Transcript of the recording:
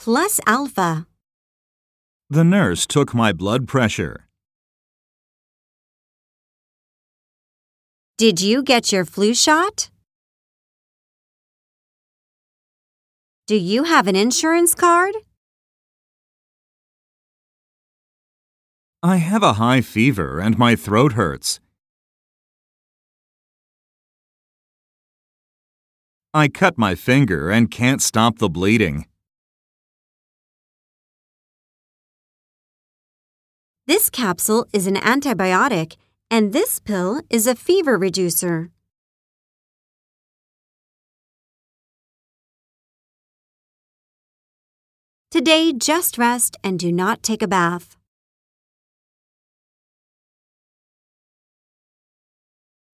plus alpha. The nurse took my blood pressure. Did you get your flu shot? Do you have an insurance card? I have a high fever and my throat hurts. I cut my finger and can't stop the bleeding. This capsule is an antibiotic and this pill is a fever reducer. Today, just rest and do not take a bath.